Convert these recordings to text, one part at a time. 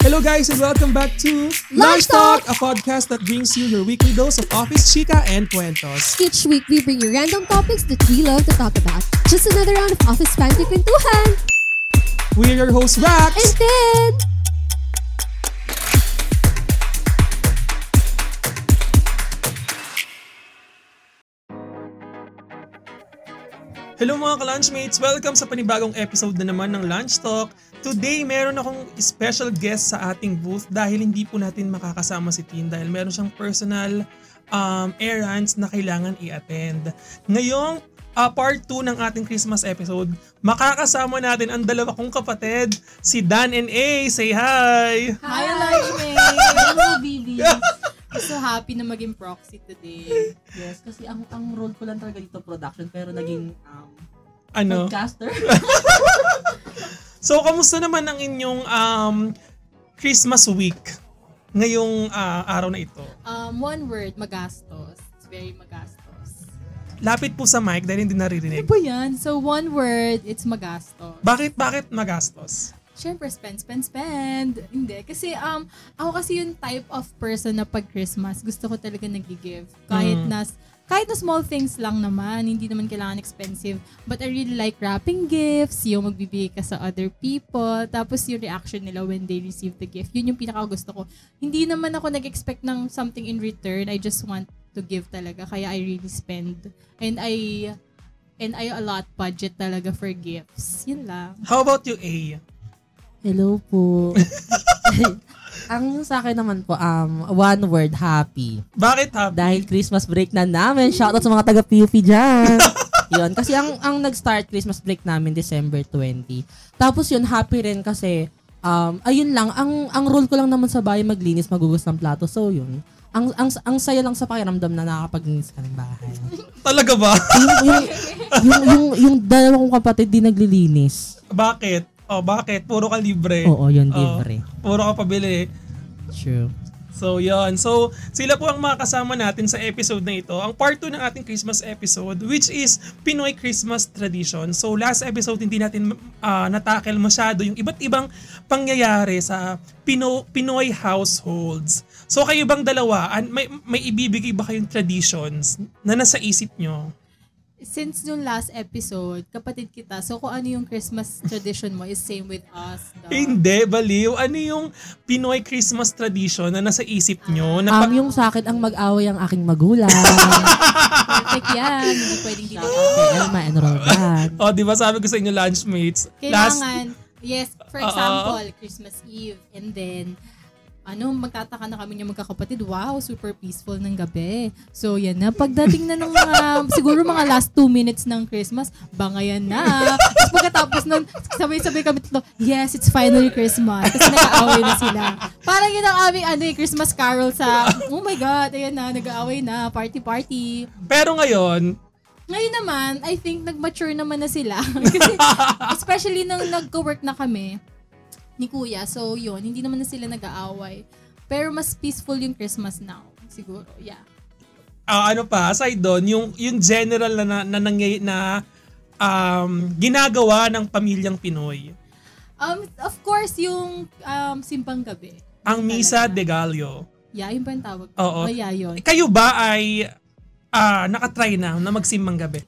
Hello guys and welcome back to Lunch Talk! a podcast that brings you your weekly dose of office chica and cuentos. Each week, we bring you random topics that we love to talk about. Just another round of Office Panty Kwentuhan! We're your hosts, Rax! And then, Hello mga ka-lunchmates! Welcome sa panibagong episode na naman ng Lunch Talk. Today, meron akong special guest sa ating booth dahil hindi po natin makakasama si Tin dahil meron siyang personal um, errands na kailangan i-attend. Ngayong uh, part 2 ng ating Christmas episode, makakasama natin ang dalawa kong kapatid, si Dan and A. Say hi! Hi, Lunchmate! Hello, baby! I'm so happy na maging proxy today. Yes, kasi ang ang role ko lang talaga dito production pero naging um, Ano? podcaster. So, kamusta naman ang inyong um, Christmas week ngayong ah, araw na ito? Um, one word, magastos. It's very magastos. Lapit po sa mic dahil hindi Ano naririnig. ba yan? So, one word, it's magastos. Bakit, bakit magastos? Siyempre, spend, spend, spend. Hindi. Kasi, um, ako kasi yung type of person na pag Christmas, gusto ko talaga nag-give. Kahit Mm. na, kahit na small things lang naman, hindi naman kailangan expensive. But I really like wrapping gifts, yung magbibigay ka sa other people, tapos yung reaction nila when they receive the gift. Yun yung pinaka gusto ko. Hindi naman ako nag-expect ng something in return. I just want to give talaga. Kaya I really spend. And I and I allot budget talaga for gifts. Yun lang. How about you, A? Hello po. ang sa akin naman po, um, one word, happy. Bakit happy? Dahil Christmas break na namin. Shoutout sa mga taga PUP dyan. yun. Kasi ang, ang nag-start Christmas break namin December 20. Tapos yun, happy rin kasi, um, ayun lang, ang, ang role ko lang naman sa bahay maglinis, magugas ng plato. So yun, ang, ang, ang saya lang sa pakiramdam na nakakapaglinis ka ng bahay. Talaga ba? yung, yung, yung, yung, yung dalawa kong kapatid di naglilinis. bakit? Oh, bakit? Puro ka libre. Oo, yun, Oo. libre. Puro ka pabili. True. So, yon So, sila po ang makakasama natin sa episode na ito. Ang part 2 ng ating Christmas episode, which is Pinoy Christmas Tradition. So, last episode, hindi natin uh, natakel masyado yung iba't ibang pangyayari sa Pino, Pinoy households. So, kayo bang dalawa, may, may ibibigay ba kayong traditions na nasa isip nyo? Since yung last episode, kapatid kita, so kung ano yung Christmas tradition mo is same with us. daw. Hindi, baliw. Ano yung Pinoy Christmas tradition na nasa isip nyo? Na Um, pa- yung sa akin, ang mag-away ang aking magulang. Perfect yan. Hindi pwedeng dito. okay, Elma and Roldan. oh, di ba sabi ko sa inyo lunchmates? Last, Kailangan, yes, for example, Christmas Eve, and then, ano, magtataka na kami niya magkakapatid, wow, super peaceful ng gabi. So, yan na. Pagdating na ng mga, siguro mga last two minutes ng Christmas, bangayan na. Tapos pagkatapos nun, sabay-sabay kami tatlo, yes, it's finally Christmas. Kasi nag-aaway na sila. Parang yun ang aming, ano, eh, Christmas carol sa, oh my God, ayan na, nag-aaway na, party-party. pero ngayon, Ngayon naman, I think nag-mature naman na sila. Kasi, especially nung nagko-work na kami ni Kuya. So, yun, hindi naman na sila nag-aaway. Pero mas peaceful yung Christmas now. Siguro, yeah. ah, ano pa, aside doon, yung, yung general na, na, na, nangyay- na um, ginagawa ng pamilyang Pinoy. Um, of course, yung um, simpang gabi. Ang Misa Talaga. de Gallo. Yeah, yun ba yung tawag? Oo. Oh, yeah, yun. Kayo ba ay ah, nakatry na na magsimbang gabi?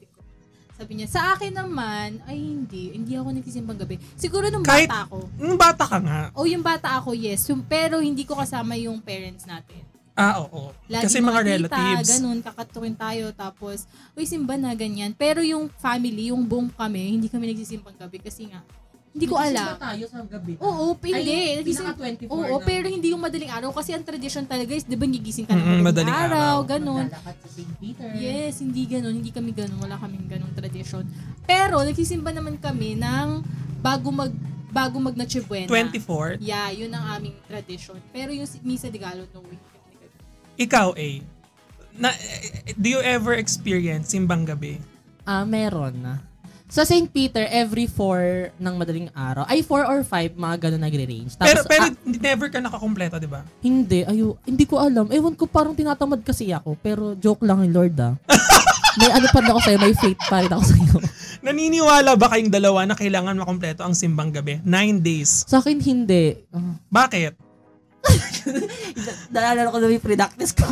Sabi niya, sa akin naman, ay hindi. Hindi ako nagsisimpang gabi. Siguro nung Kahit- bata ako. Nung bata ka nga. O yung bata ako, yes. Yung- pero hindi ko kasama yung parents natin. Ah, oo. Lagi Kasi mga, tita, relatives. ganun, kakatukin tayo, tapos, uy, simba na, ganyan. Pero yung family, yung buong kami, hindi kami nagsisimpang gabi kasi nga, hindi ko alam. tayo sa gabi. Oo, hindi. Ay, pinaka 24 Oo, na. pero hindi yung madaling araw kasi ang tradition talaga is, di ba, gigising ka ng Mm-mm, madaling, madaling araw, araw. ganun. Maglalakad sa St. Peter. Yes, hindi ganun. Hindi kami ganun. Wala kaming ganung tradition. Pero, nagsisimba naman kami ng bago mag bago mag Noche Buena. 24. Yeah, yun ang aming tradition. Pero yung si- Misa de Gallo, no way. Ikaw, A. Na, eh, do you ever experience simbang gabi? Ah, meron na. Sa St. Peter, every 4 ng madaling araw, ay 4 or 5, mga ganun nagre-range. Tapos, Pero, pero ah, never ka nakakompleto, di ba? hindi, ayo, hindi ko alam. Ewan ko, parang tinatamad kasi ako. Pero joke lang yung Lord ah. may ano pa rin ako sa'yo, may faith pa rin ako sa'yo. Naniniwala ba kayong dalawa na kailangan makompleto ang simbang gabi? Nine days. Sa akin, hindi. Ah, Bakit? Naalala ko na may pre-practice ko.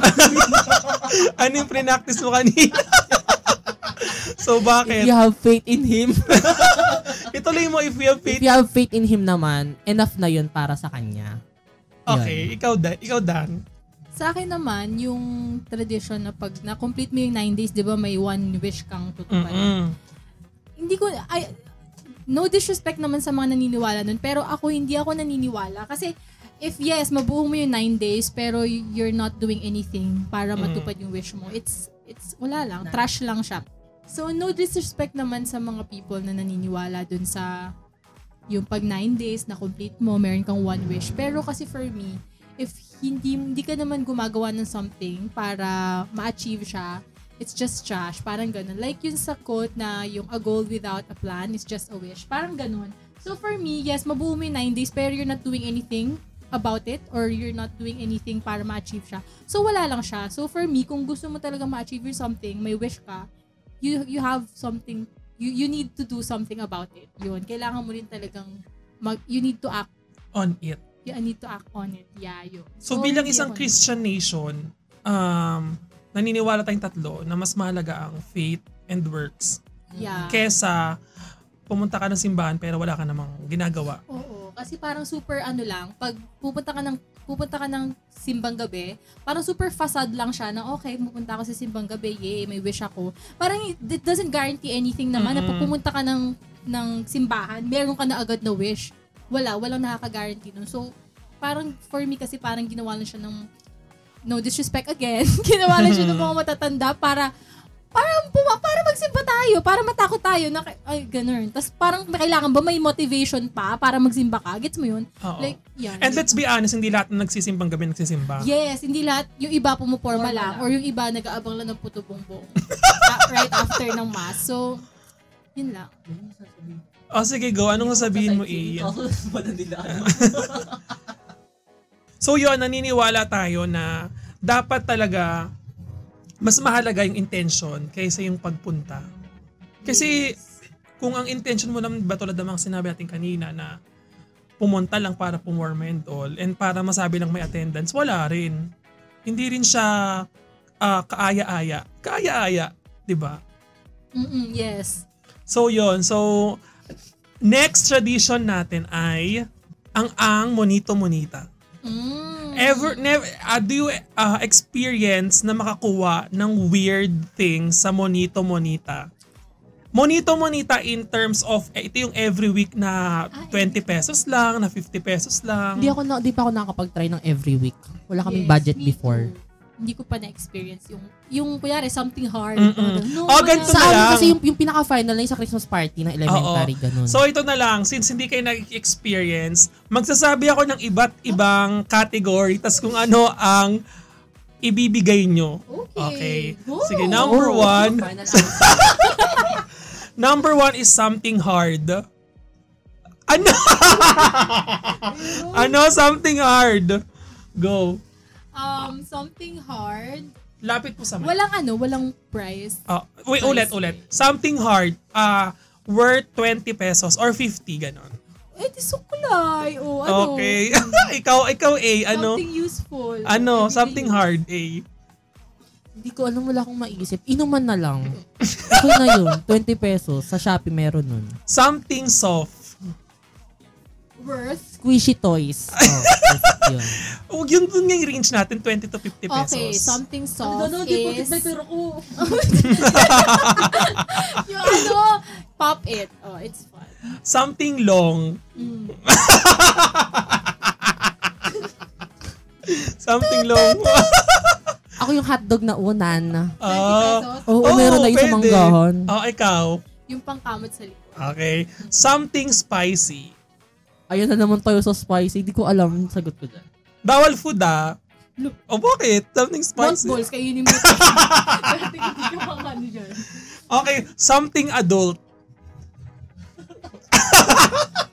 ano yung pre-practice mo kanina? so If bakit? you have faith in Him. Ituloy mo if you have If faith. you have faith in Him naman, enough na yun para sa Kanya. Okay, ikaw Dan. Ikaw Dan. Sa akin naman, yung tradition na pag na-complete mo yung 9 days, di ba may one wish kang tutuparin. Mm-mm. Hindi ko, ay, no disrespect naman sa mga naniniwala nun, pero ako hindi ako naniniwala. Kasi, if yes, mabuo mo yung 9 days, pero you're not doing anything para Mm. matupad yung wish mo, it's, it's, wala lang, trash lang siya. So, no disrespect naman sa mga people na naniniwala dun sa yung pag 9 days na complete mo, meron kang one wish. Pero kasi for me, if hindi hindi ka naman gumagawa ng something para ma-achieve siya, it's just trash. Parang ganun. Like yun sa quote na yung a goal without a plan is just a wish. Parang ganun. So for me, yes, mabuo mo yung 9 days pero you're not doing anything about it or you're not doing anything para ma-achieve siya. So wala lang siya. So for me, kung gusto mo talaga ma-achieve something, may wish ka, you you have something you you need to do something about it. Yun, kailangan mo rin talagang mag you need to act On it. you need to act on it. Yeah, yun. So, bilang hindi isang Christian nation, um, naniniwala tayong tatlo na mas mahalaga ang faith and works Yeah. kesa pumunta ka ng simbahan pero wala ka namang ginagawa. Oo, kasi parang super ano lang, pag pupunta ka ng pupunta ka ng simbang gabi, parang super facade lang siya na okay, pupunta ako sa simbang gabi, yay, may wish ako. Parang it doesn't guarantee anything naman na Mm-mm. pag pumunta ka ng ng simbahan, meron ka na agad na wish. Wala, walang nakaka-guarantee nun. So, parang for me kasi parang ginawa lang siya ng no disrespect again, ginawa lang siya ng mga matatanda para para puma, para magsimba tayo, para matakot tayo na ay ganun. Tapos parang kailangan ba may motivation pa para magsimba ka? Gets mo 'yun? Oo. Like, yan. And let's be honest, hindi lahat na nagsisimbang gabi nagsisimba. Yes, hindi lahat, yung iba pumuporma Forma lang, lang. or yung iba nag-aabang lang ng puto bongbong Ah, right after ng mass. So, yun lang. O sige, go. Anong sasabihin mo, Ian? So yun, naniniwala tayo na dapat talaga mas mahalaga yung intention kaysa yung pagpunta. Kasi kung ang intention mo naman ba tulad ng mga sinabi natin kanina na pumunta lang para pumorma and all and para masabi lang may attendance, wala rin. Hindi rin siya ah, kaaya-aya. Kaaya-aya, 'di ba? Mm-mm, yes. So yon so next tradition natin ay ang ang monito monita. Mm. Ever never uh, do you uh, experience na makakuha ng weird things sa monito monita? Monito monita in terms of eh, ito yung every week na 20 pesos lang, na 50 pesos lang. Hindi ako na, di pa ako nakakapag-try ng every week. Wala kaming Yes, budget before. too. Hindi ko pa na-experience yung, yung kunyari, something hard. Mm-mm. No, Oh, ganito na lang. kasi yung, yung pinaka-final na yung sa Christmas party ng elementary, ganun. So ito na lang, since hindi kayo nag-experience, magsasabi ako ng iba't ibang category tas kung ano ang ibibigay nyo. Okay. Okay. Oh. Sige, number Oh, one. Number one is something hard. Ano? ano something hard? Go. Um, something hard. Lapit po sa mic. Walang ano, walang price. Oh, wait, ulit, ulit. Something hard. Ah, worth 20 pesos or 50, ganon. Eh, di sukulay. O, ano? Okay. ikaw, ikaw A, ano? Something useful. Ano, something use. hard A. Hindi ko alam, wala akong maisip. Inuman na lang. Okay na yun. 20 pesos. Sa Shopee meron nun. Something soft. Worth. Squishy toys. Oh, yun. Oh, yun dun nga yung range natin, 20 to 50 pesos. Okay, something soft Ano, is... ko. yung ano, pop it. Oh, it's fun. Something long. Mm. something long. Ako yung hotdog na unan. 20 Ah, pesos. Oo, meron na yung manggahan. Oh, ikaw. Yung pangkamot sa likod. Okay. Something spicy. Ayun na naman tayo sa spicy. Hindi ko alam yung sagot ko dyan. Bawal food ah. Look. Oh, bakit? Something spicy. balls, kainin mo. Pero hindi ka makano dyan. Okay, something adult.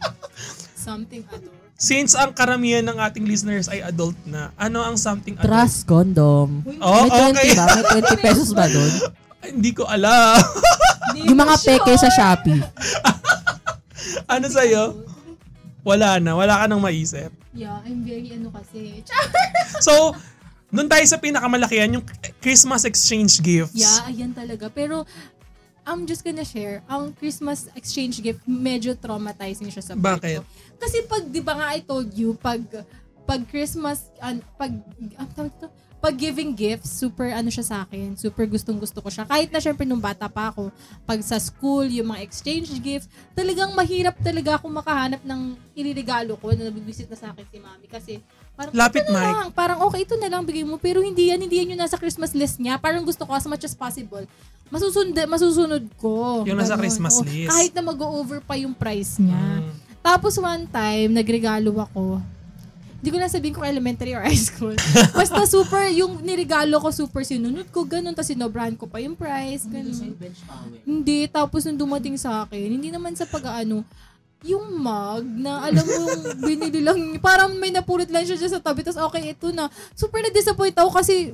Something adult. Since ang karamihan ng ating listeners ay adult na, ano ang something adult? Trust condom. Oh, May 20 okay. ba? May 20 pesos ba doon? Hindi ko alam. Yung mga peke sa Shopee. ano sa'yo? Wala na. Wala ka nang maisip. Yeah, I'm very ano kasi. So, nung tayo sa pinakamalakihan, yung Christmas exchange gifts. Yeah, ayan talaga. Pero, I'm just gonna share, ang Christmas exchange gift, medyo traumatizing siya sa part Bakit? ko. Kasi pag, di ba nga I told you, pag, pag Christmas, an, pag, ang tawag ito? Pag giving gifts, super ano siya sa akin, super gustong gusto ko siya. Kahit na syempre nung bata pa ako, pag sa school, yung mga exchange gifts, talagang mahirap talaga ako makahanap ng iniregalo ko na nabibisit na sa akin si mami. Kasi parang, Lapit ito na mic. lang, parang okay, ito na lang bigay mo. Pero hindi yan, hindi yan yung nasa Christmas list niya. Parang gusto ko as much as possible. Masusunod, masusunod ko. Yung nasa Ganon. Christmas list. Kahit na mag-over pa yung price niya. Mm. Tapos one time, nagregalo ako. Hindi ko na sabihin kung elementary or high school. Basta super, yung niregalo ko, super sinunod ko, ganun. Tapos sinobrahan ko pa yung price, ganun. Hindi, tapos nung dumating sa akin, hindi naman sa pag-ano, yung mug na alam mo yung binili lang, parang may napulot lang siya dyan sa tabi, tapos okay, ito na. Super na-disappoint ako kasi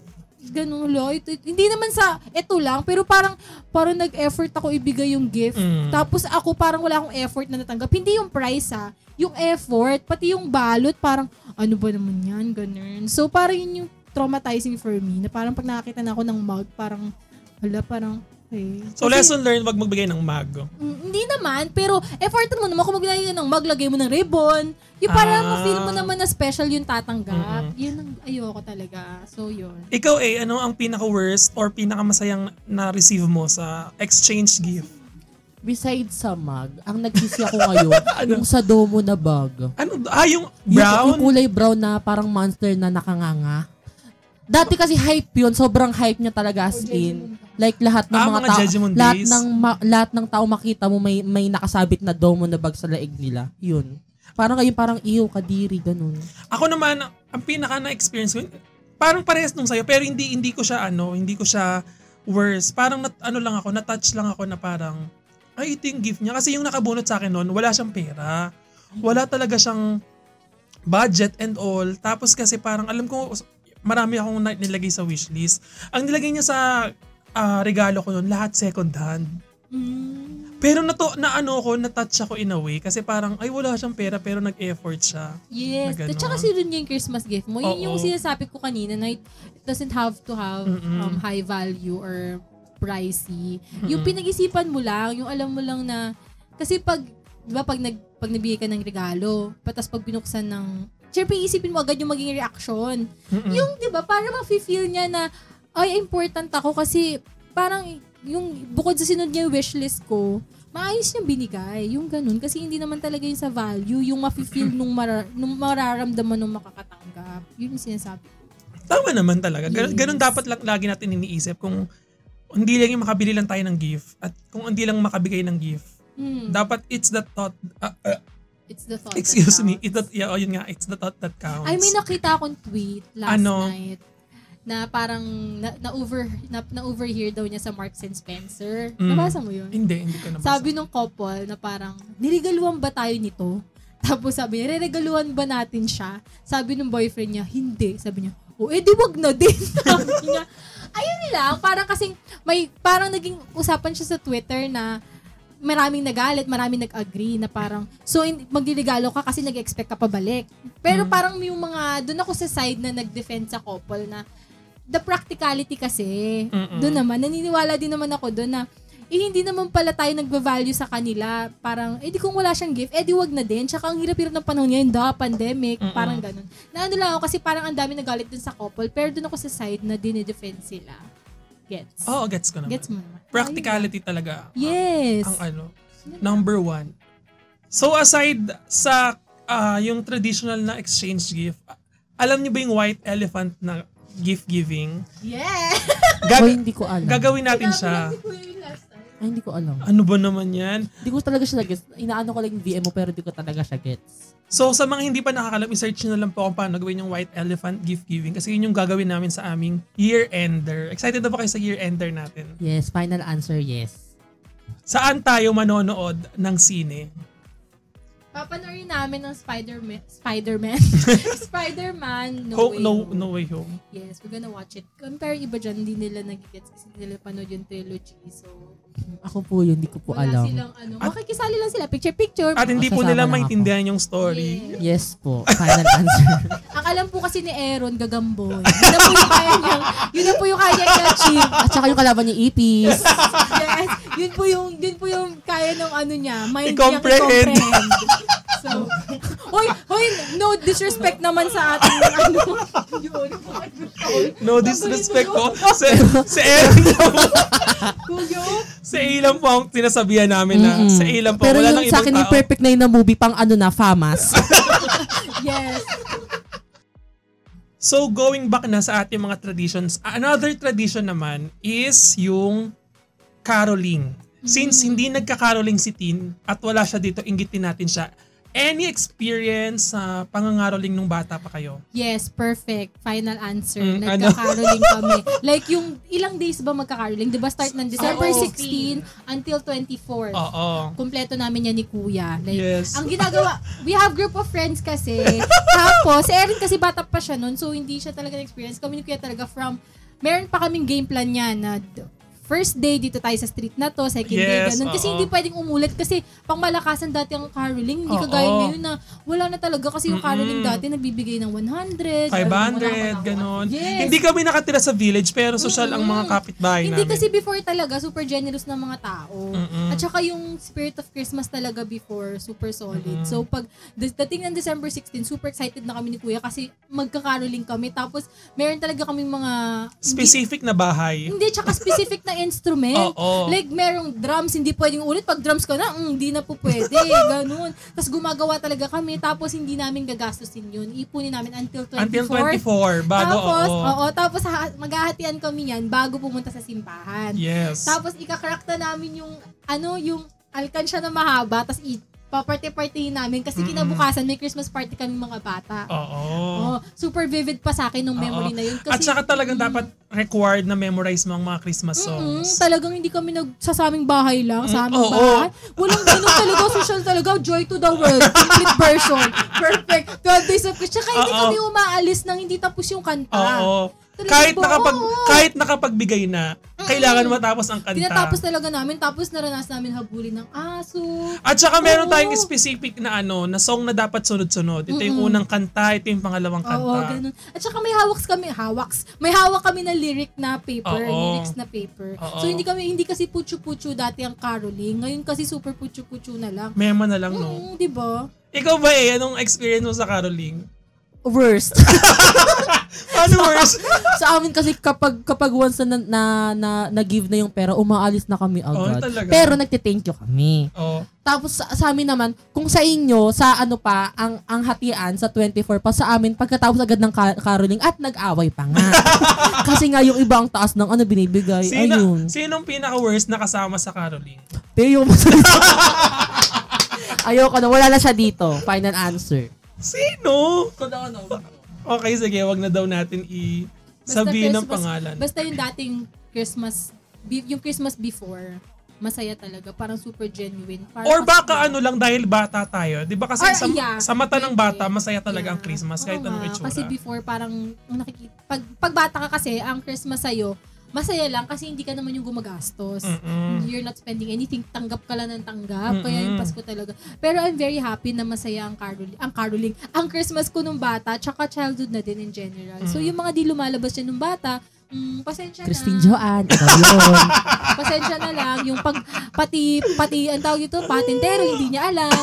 ganun lo, ito, ito- hindi naman sa ito lang, pero parang parang nag-effort ako ibigay yung gift. Mm. Tapos ako parang wala akong effort na natanggap. Hindi yung price ha, yung effort, pati yung balot, parang ano ba naman yan, ganun. So parang yun yung traumatizing for me, na parang pag nakakita na ako ng mug, parang, hala, parang, okay. So, Kasi- lesson learned, wag magbigay ng mag. Mm, hindi naman, pero effortan mo naman kung maglagay ka ng maglagay mo ng ribbon. Yung parang Ah. ma-feel mo naman na special yung tatanggap. Mm-mm. Yun ang ayoko talaga. So, yun. Ikaw eh, ano ang pinaka-worst or pinaka-masayang na-receive mo sa exchange gift? Besides sa mug, ang nagsisi ako ngayon, yung sa domo na bag. Ano? Ah, yung Yung, brown? yung kulay brown na parang monster na nakanganga. Dati kasi hype yun, sobrang hype niya talaga as in. Like lahat ng Ah, mga, mga tao, lahat ng ma- lahat ng tao makita mo may may nakasabit na domo na bag sa laig nila. Yun. Parang ngayon parang iyo kadiri ganun. Ako naman, ang pinaka na-experience ko, parang parehas nung sa'yo, pero hindi hindi ko siya ano, hindi ko siya worse. Parang nat, ano lang ako, na-touch lang ako na parang, ay ito yung gift niya. Kasi yung nakabunot sa akin noon, wala siyang pera. Wala talaga siyang budget and all. Tapos kasi parang alam ko, marami akong nilagay sa wishlist. Ang nilagay niya sa ah, regalo ko noon, lahat second hand. Pero na, to, na ano ko, na-touch ako in a way. Kasi parang, ay wala siyang pera pero nag-effort siya. Yes. At saka sinun niya yung Christmas gift mo. Yun yung sinasabi ko kanina na it doesn't have to have Mm-mm. um, high value or pricey. Yung pinag-isipan mo lang, yung alam mo lang na, kasi pag, di ba pag, nag, pag nabigay ka ng regalo, patas pag binuksan ng, syempre isipin mo agad yung maging reaction. Mm-mm. Yung, di ba, para ma-feel niya na, ay, important ako kasi parang yung bukod sa sinunod niya yung wishlist ko, maayos niyang binigay. Yung ganun. Kasi hindi naman talaga yun sa value, yung ma-feel nung, mara, nung mararamdaman nung makakatanggap. Yun yung sinasabi ko. Tama naman talaga. Ganun, Yes. ganun dapat lang lagi natin iniisip kung hindi lang yung makabili lang tayo ng gift at kung hindi lang makabigay ng gift. Hmm. Dapat it's the thought, uh, uh, It's the thought excuse that me, it's the, yeah, oh, yun nga, it's the thought that counts. Ay, may nakita akong tweet last Ano? night na parang na, na over na, na overhear daw niya sa Marks and Spencer. Mm. Nabasa mo yun? Hindi, hindi ko nabasa. Sabi nung couple na parang, nirigaluhan ba tayo nito? Tapos sabi niya, reregaluhan ba natin siya? Sabi nung boyfriend niya, hindi. Sabi niya, o edi wag na din. Sabi niya, ayun lang, parang kasing, may, parang naging usapan siya sa Twitter na maraming nagalit, maraming nag-agree na parang, so in, ka kasi nag-expect ka pabalik. Pero parang yung mga, doon ako sa side na nag-defend sa couple na, the practicality kasi, Mm-mm. doon naman, naniniwala din naman ako doon na, eh, hindi naman pala tayo nagva-value sa kanila. Parang, eh di kung wala siyang gift, eh di wag na din. Tsaka ang hirap-hirap ng panahon ngayon, da, pandemic, Mm-mm. parang ganun. Na ano lang ako, kasi parang ang dami nagalit dun sa couple, pero doon ako sa side na dinidefend sila. Gets? Oo, gets ko naman. Gets mo naman. Practicality talaga. Ayun lang. Yes. Ang ano, number one. So aside sa ah, yung traditional na exchange gift, alam niyo ba yung white elephant na gift giving? Yeah! Gag- Hoy, hindi ko alam. gagawin natin siya. Ay, hindi ko alam. Ano ba naman yan? Hindi ko talaga siya gets. Inaano ko lang yung VM mo pero hindi ko talaga siya gets. So sa mga hindi pa nakakalam, i-search nyo na lang po kung paano gawin yung white elephant gift giving kasi yun yung gagawin namin sa aming year-ender. Excited na ba kayo sa year-ender natin? Yes, final answer, yes. Saan tayo manonood ng sine? Papanoorin namin ng Spider-Man. Spider-Man. Spider-Man No, Ho- Way no, Home. no way home. Yes, we're gonna watch it. Compare iba dyan, hindi nila nagigets kasi hindi nila panood yung trilogy. So, Ako po yun, hindi ko po Wala alam. silang ano. Makikisali lang sila. Picture-picture. At hindi po Masasama nila lang ako. maintindihan yung story. Yes po, final answer. Ang alam po kasi ni Aaron, gagamboy. Yun na po yung kaya niyang, yun na po yung kaya niyang i-achieve. At saka yung kalaban niya, Ipis. yes, yun po yung, yun po yung kaya ng ano niya, mind I-comprehend. niyang i-comprehend. So, hoy, hoy, no disrespect naman sa ating ano. Yun. No disrespect po. Si, si Aaron po. Kuyo. Si Ilan po ang sinasabihan namin na. Mm-mm. Si Ilan po. Pero Wala yung nang sa ibang akin, yung tao. perfect na yun na movie, pang ano na, famas. Yes. So going back na sa ating mga traditions, another tradition naman is yung caroling. Since hindi nagka-caroling si Tin at wala siya dito, inggitin natin siya. Any experience sa pangangaroling nung bata pa kayo? Yes, perfect. Final answer. Mm, ano? Nagka-caroling kami. Like yung ilang days ba magka-caroling? 'Di ba start ng December Oo. 16 until 24. Oo. Kompleto namin yan ni Kuya. Like, Yes. ang ginagawa, we have group of friends kasi. Tapos, si Erin kasi bata pa siya noon, so hindi siya talaga na-experience. Kami ni Kuya talaga from, meron pa kaming game plan niya na first day dito tayo sa street na to, second day Yes, ganun. Kasi oo. hindi pwedeng umulit kasi pang malakasan dati ang caroling. Hindi kagaya ngayon na wala na talaga kasi yung caroling Mm-mm. dati nagbibigay ng 100, 500, ganon. Yes. Hindi kami nakatira sa village pero social ang mga kapitbahay Hindi namin. kasi before talaga, super generous ng mga tao. Mm-mm. At saka yung spirit of Christmas talaga before, super solid. So pag dating ng December 16, super excited na kami ni Kuya kasi magkakaroling kami. Tapos meron talaga kaming mga... Specific na bahay. Hindi, hindi tsaka specific na instrument. Oo. Like merong drums, hindi pwedeng ulit. Pag drums ka na, mm, hindi na po pwede. Ganun. Tapos gumagawa talaga kami. Tapos hindi namin gagastusin yun. Ipunin namin until 24. Until 24, bago tapos, oo. oo, tapos ha- maghahatian kami yan bago pumunta sa simbahan. Yes. Tapos ikakrak na namin yung ano yung alkansya na mahaba tapos i paparte-partehin namin kasi Mm-mm. kinabukasan may Christmas party kami mga bata. Oo. Oh, super vivid pa sa akin nung memory Oo. na yun. Kasi, At saka talagang dapat required na memorize mo ang mga Christmas Mm, songs. talagang hindi kami nag sa saming bahay lang, sa Mm, aming oo. bahay. Walang ganun talaga, social talaga, joy to the world, complete version. Perfect. 12 days of Tsaka hindi Oo. kami umaalis nang hindi tapos yung kanta. Oo. Kahit buo, nakapag kahit nakapagbigay na, kailangan matapos ang kanta. Tinatapos talaga namin, tapos naranasan namin habulin ng aso. At saka meron Oo. tayong specific na ano, na song na dapat sunod-sunod. Ito yung unang kanta, ito yung pangalawang kanta. Oo, ganun. At saka may hawaks kami, hawaks. May hawak kami na lyric na paper, Oo. lyrics na paper. Oo. So hindi kami hindi kasi puchu-puchu dati ang caroling. Ngayon kasi super puchu-puchu na lang. Mema na lang, no? Mm, 'di ba? Ikaw ba eh, anong experience mo sa caroling? Worst. Ano worse? sa amin kasi kapag kapag once na na, na, na give na yung pera, umaalis na kami agad. talaga? Pero nagte-thank you kami. oh. Tapos sa, sa amin naman, kung sa inyo, sa ano pa, ang ang hatian sa 24 pa sa amin, pagkatapos agad ng ka- caroling at nag-away pa nga. Kasi nga yung ibang taas ng ano binibigay. Sino, Ayun. sinong pinaka-worst na kasama sa caroling? Pero yung. Ayoko na, wala na siya dito. Final answer. Sino? ano, Okay, sige, wag na daw natin i Basta sabihin ng Christmas- pangalan. Basta yung dating Christmas be- yung Christmas before, masaya talaga, parang super genuine. Parang Or baka ano lang dahil bata tayo. 'Di ba kasi Or, sa, yeah, sa mata ng bata masaya talaga ang Yeah. Christmas kahit Oo anong nga, itsura. Kasi before parang ang nakikita, pag, pag bata ka kasi, ang Christmas sa'yo, masaya lang kasi hindi ka naman yung gumagastos. Mm-mm. You're not spending anything, tanggap ka lang ng tanggap. Kaya Mm-mm. yung Pasko talaga. Pero I'm very happy na masaya ang caroling, ang caroling, ang Christmas ko nung bata, tsaka childhood na din in general. So Mm. yung mga di lumalabas yan nung bata, mm, pasensya Christine na. Joanne, ikaw yun. Pasensya na lang. Yung pag, pati, pati, ang tawag ito, patintero, hindi niya alam.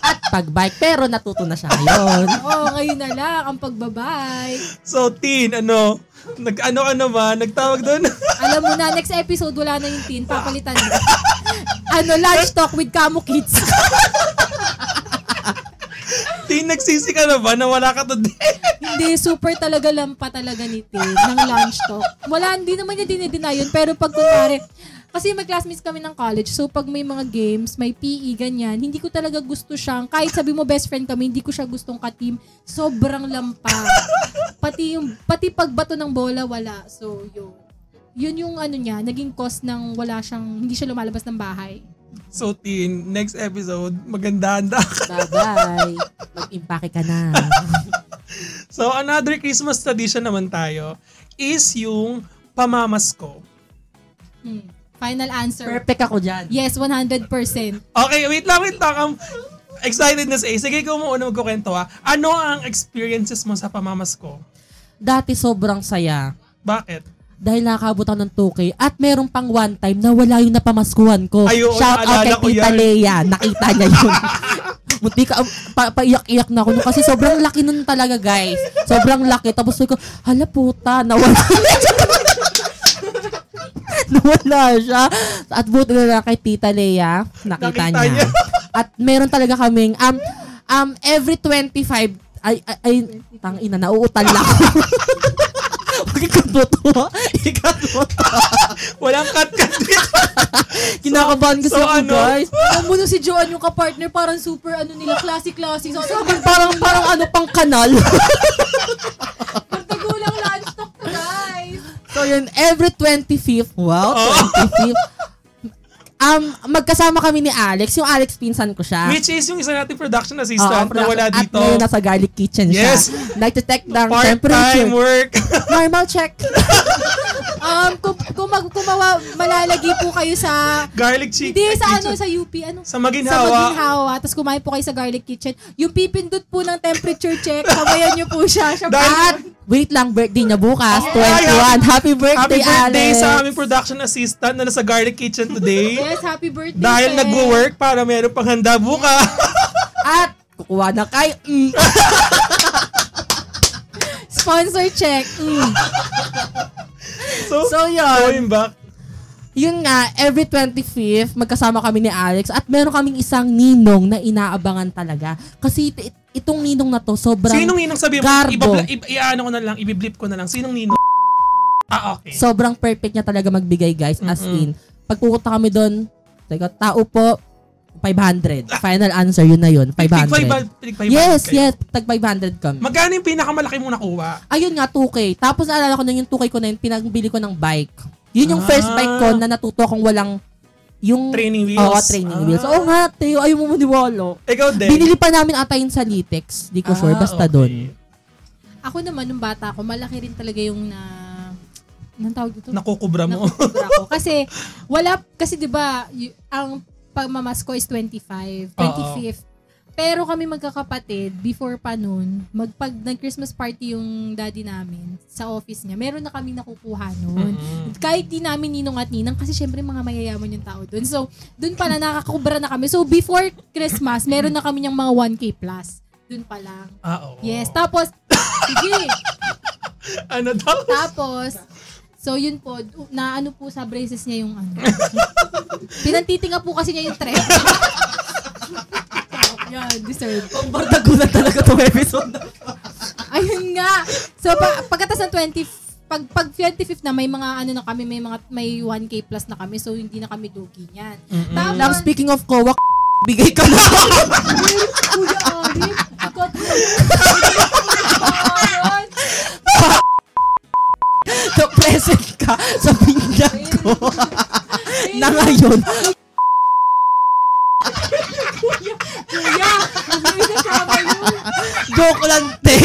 At pag-bike, pero natuto na siya ngayon. Oo, ngayon na lang, ang pagbabay. So, teen, ano, nag-ano ka naman, nagtawag doon. Alam mo na, next episode, wala na yung tin, papalitan mo. ano, lunch talk with Kamo Kids. teen, nagsisi ka na ba na wala ka today? hindi, super talaga lampa talaga ni Tin ng lunch talk. Wala, hindi naman niya dinideny yun, pero pag kunwari, kasi may classmates kami ng college, so pag may mga games, may PE, ganyan, hindi ko talaga gusto siyang, kahit sabi mo best friend kami, hindi ko siya gustong katim, sobrang lampa. Pati yung, pati pagbato ng bola, wala. So, yun. Yun yung ano niya, naging cause ng wala siyang, hindi siya lumalabas ng bahay. So, teen, next episode, maganda-handa ka. Bye-bye. Mag-impake ka na. So, another Christmas tradition naman tayo is yung pamamasko. Hmm. Final answer. Perfect ako dyan. Yes, 100%. Okay, wait lang, wait lang. Um, excited na si A. Sige, ikaw muna magkukwento ha. Ano ang experiences mo sa pamamasko? Dati sobrang saya. Bakit? Dahil nakakabot ako ng 2K at meron pang one time na wala yung napamaskuhan ko. Ay, oo, Shout out naalala kay ko Tita yan. Lea. Nakita niya yun. Munti ka, pa, paiyak-iyak na ako nun kasi sobrang laki nun talaga guys. Sobrang laki. Tapos sabi ko, hala puta, nawala. nawala siya. At buti na lang kay Tita Lea, nakita, Nakita niya. niya. At meron talaga kaming, um, um, every 25, ay, ay, ay tang ina, nauutal lang ako. Huwag ikabuto. Ikabuto. Walang cut-cut dito. Kinakabahan kasi so ako, ano? guys. Mo na si Joanne yung kapartner, parang super ano nila, classy-classy. So, Sabi, parang, parang ano pang kanal. Magtagulang lunch talk to guys. So yun, every 25th, wow, 25th, um, magkasama kami ni Alex. Yung Alex, pinsan ko siya. Which is yung isa nating production Oo, assistant na wala At dito. ngayon, nasa garlic kitchen Yes. siya. Nag-detect ng Part-time temperature. work. Normal check. Um, kung, kung, mag, kung mawa, malalagi po kayo sa Garlic chicken. Hindi, sa ano, sa UP, ano? Sa Maginhawa. Sa Maginhawa. Tapos kumain po kayo sa Garlic Kitchen. Yung pipindot po ng temperature check, sabayan nyo po siya. siya Dahil- At, Wait lang, birthday niya bukas, Ay, 21. Happy birthday, Happy birthday Alex. sa aming production assistant na nasa Garlic Kitchen today. yes, happy birthday. Dahil Pe. nag-work para meron pang handa bukas. At kukuha na kay mm, Sponsor check. Mm. so, So, yun. going back. Yun nga, every 25th, magkasama kami ni Alex at meron kaming isang ninong na inaabangan talaga. Kasi it- itong ninong na to, sobrang, Sinong ninong sabi mo? Garbo. Ibabla, i- i-ano ko na lang, ibiblip ko na lang. Sinong ninong? Ah, okay. sobrang perfect niya talaga magbigay, guys. As Mm-mm. in, pag pupunta kami doon, teka, tao po, 500. Final answer, yun na yun, 500. Tig 500 Yes, kayo. yes, tag 500 kami. Magkano yung pinakamalaki mo nakuha? Ayun nga, 2K. Tapos naalala ko na yung 2K ko na yun, pinagbili ko ng bike. Yun yung Ah. first bike ko na natuto kong walang yung Training wheels? Oo, training Ah. wheels. Oo nga, Teo, ayaw mo maniwala. Ikaw din? Binili pa namin ata yun sa Litex. Di ko sure, Ah, basta okay. doon. Ako naman, nung bata ako, malaki rin talaga yung na... Anong tawag dito? Nakukubra mo. Nakukubra ko. Kasi, wala, kasi di ba y- ang pagmamasko is 25, 25th. Pero kami magkakapatid, before pa nun, magpag nag-Christmas party yung daddy namin sa office niya, meron na kami nakukuha nun. Mm. Kahit di namin ninong at ninang, kasi syempre mga mayayaman yung tao dun. So, dun pala nakakubra na kami. So, before Christmas, meron na kami yung mga 1K plus. Dun pa lang. Ah, oo. Yes. Tapos, sige. Ano daw? Tapos, so yun po, na ano po sa braces niya yung ano. Pinantitinga po kasi niya yung trend. Yan, deserve. Ang bardagulan talaga itong episode. Ayun nga. So, pa, pagkatas ng 20, pag, pag 25th na, may mga ano na kami, may mga, may 1K plus na kami, so hindi na kami dugi niyan. Mm-mm. Tapos, Lang, speaking of Kowa, bigay ka na. Kuya Arif, na present ka sa pinggan ko. na ngayon, Kuya, huwag isasama yun. joke lang, te.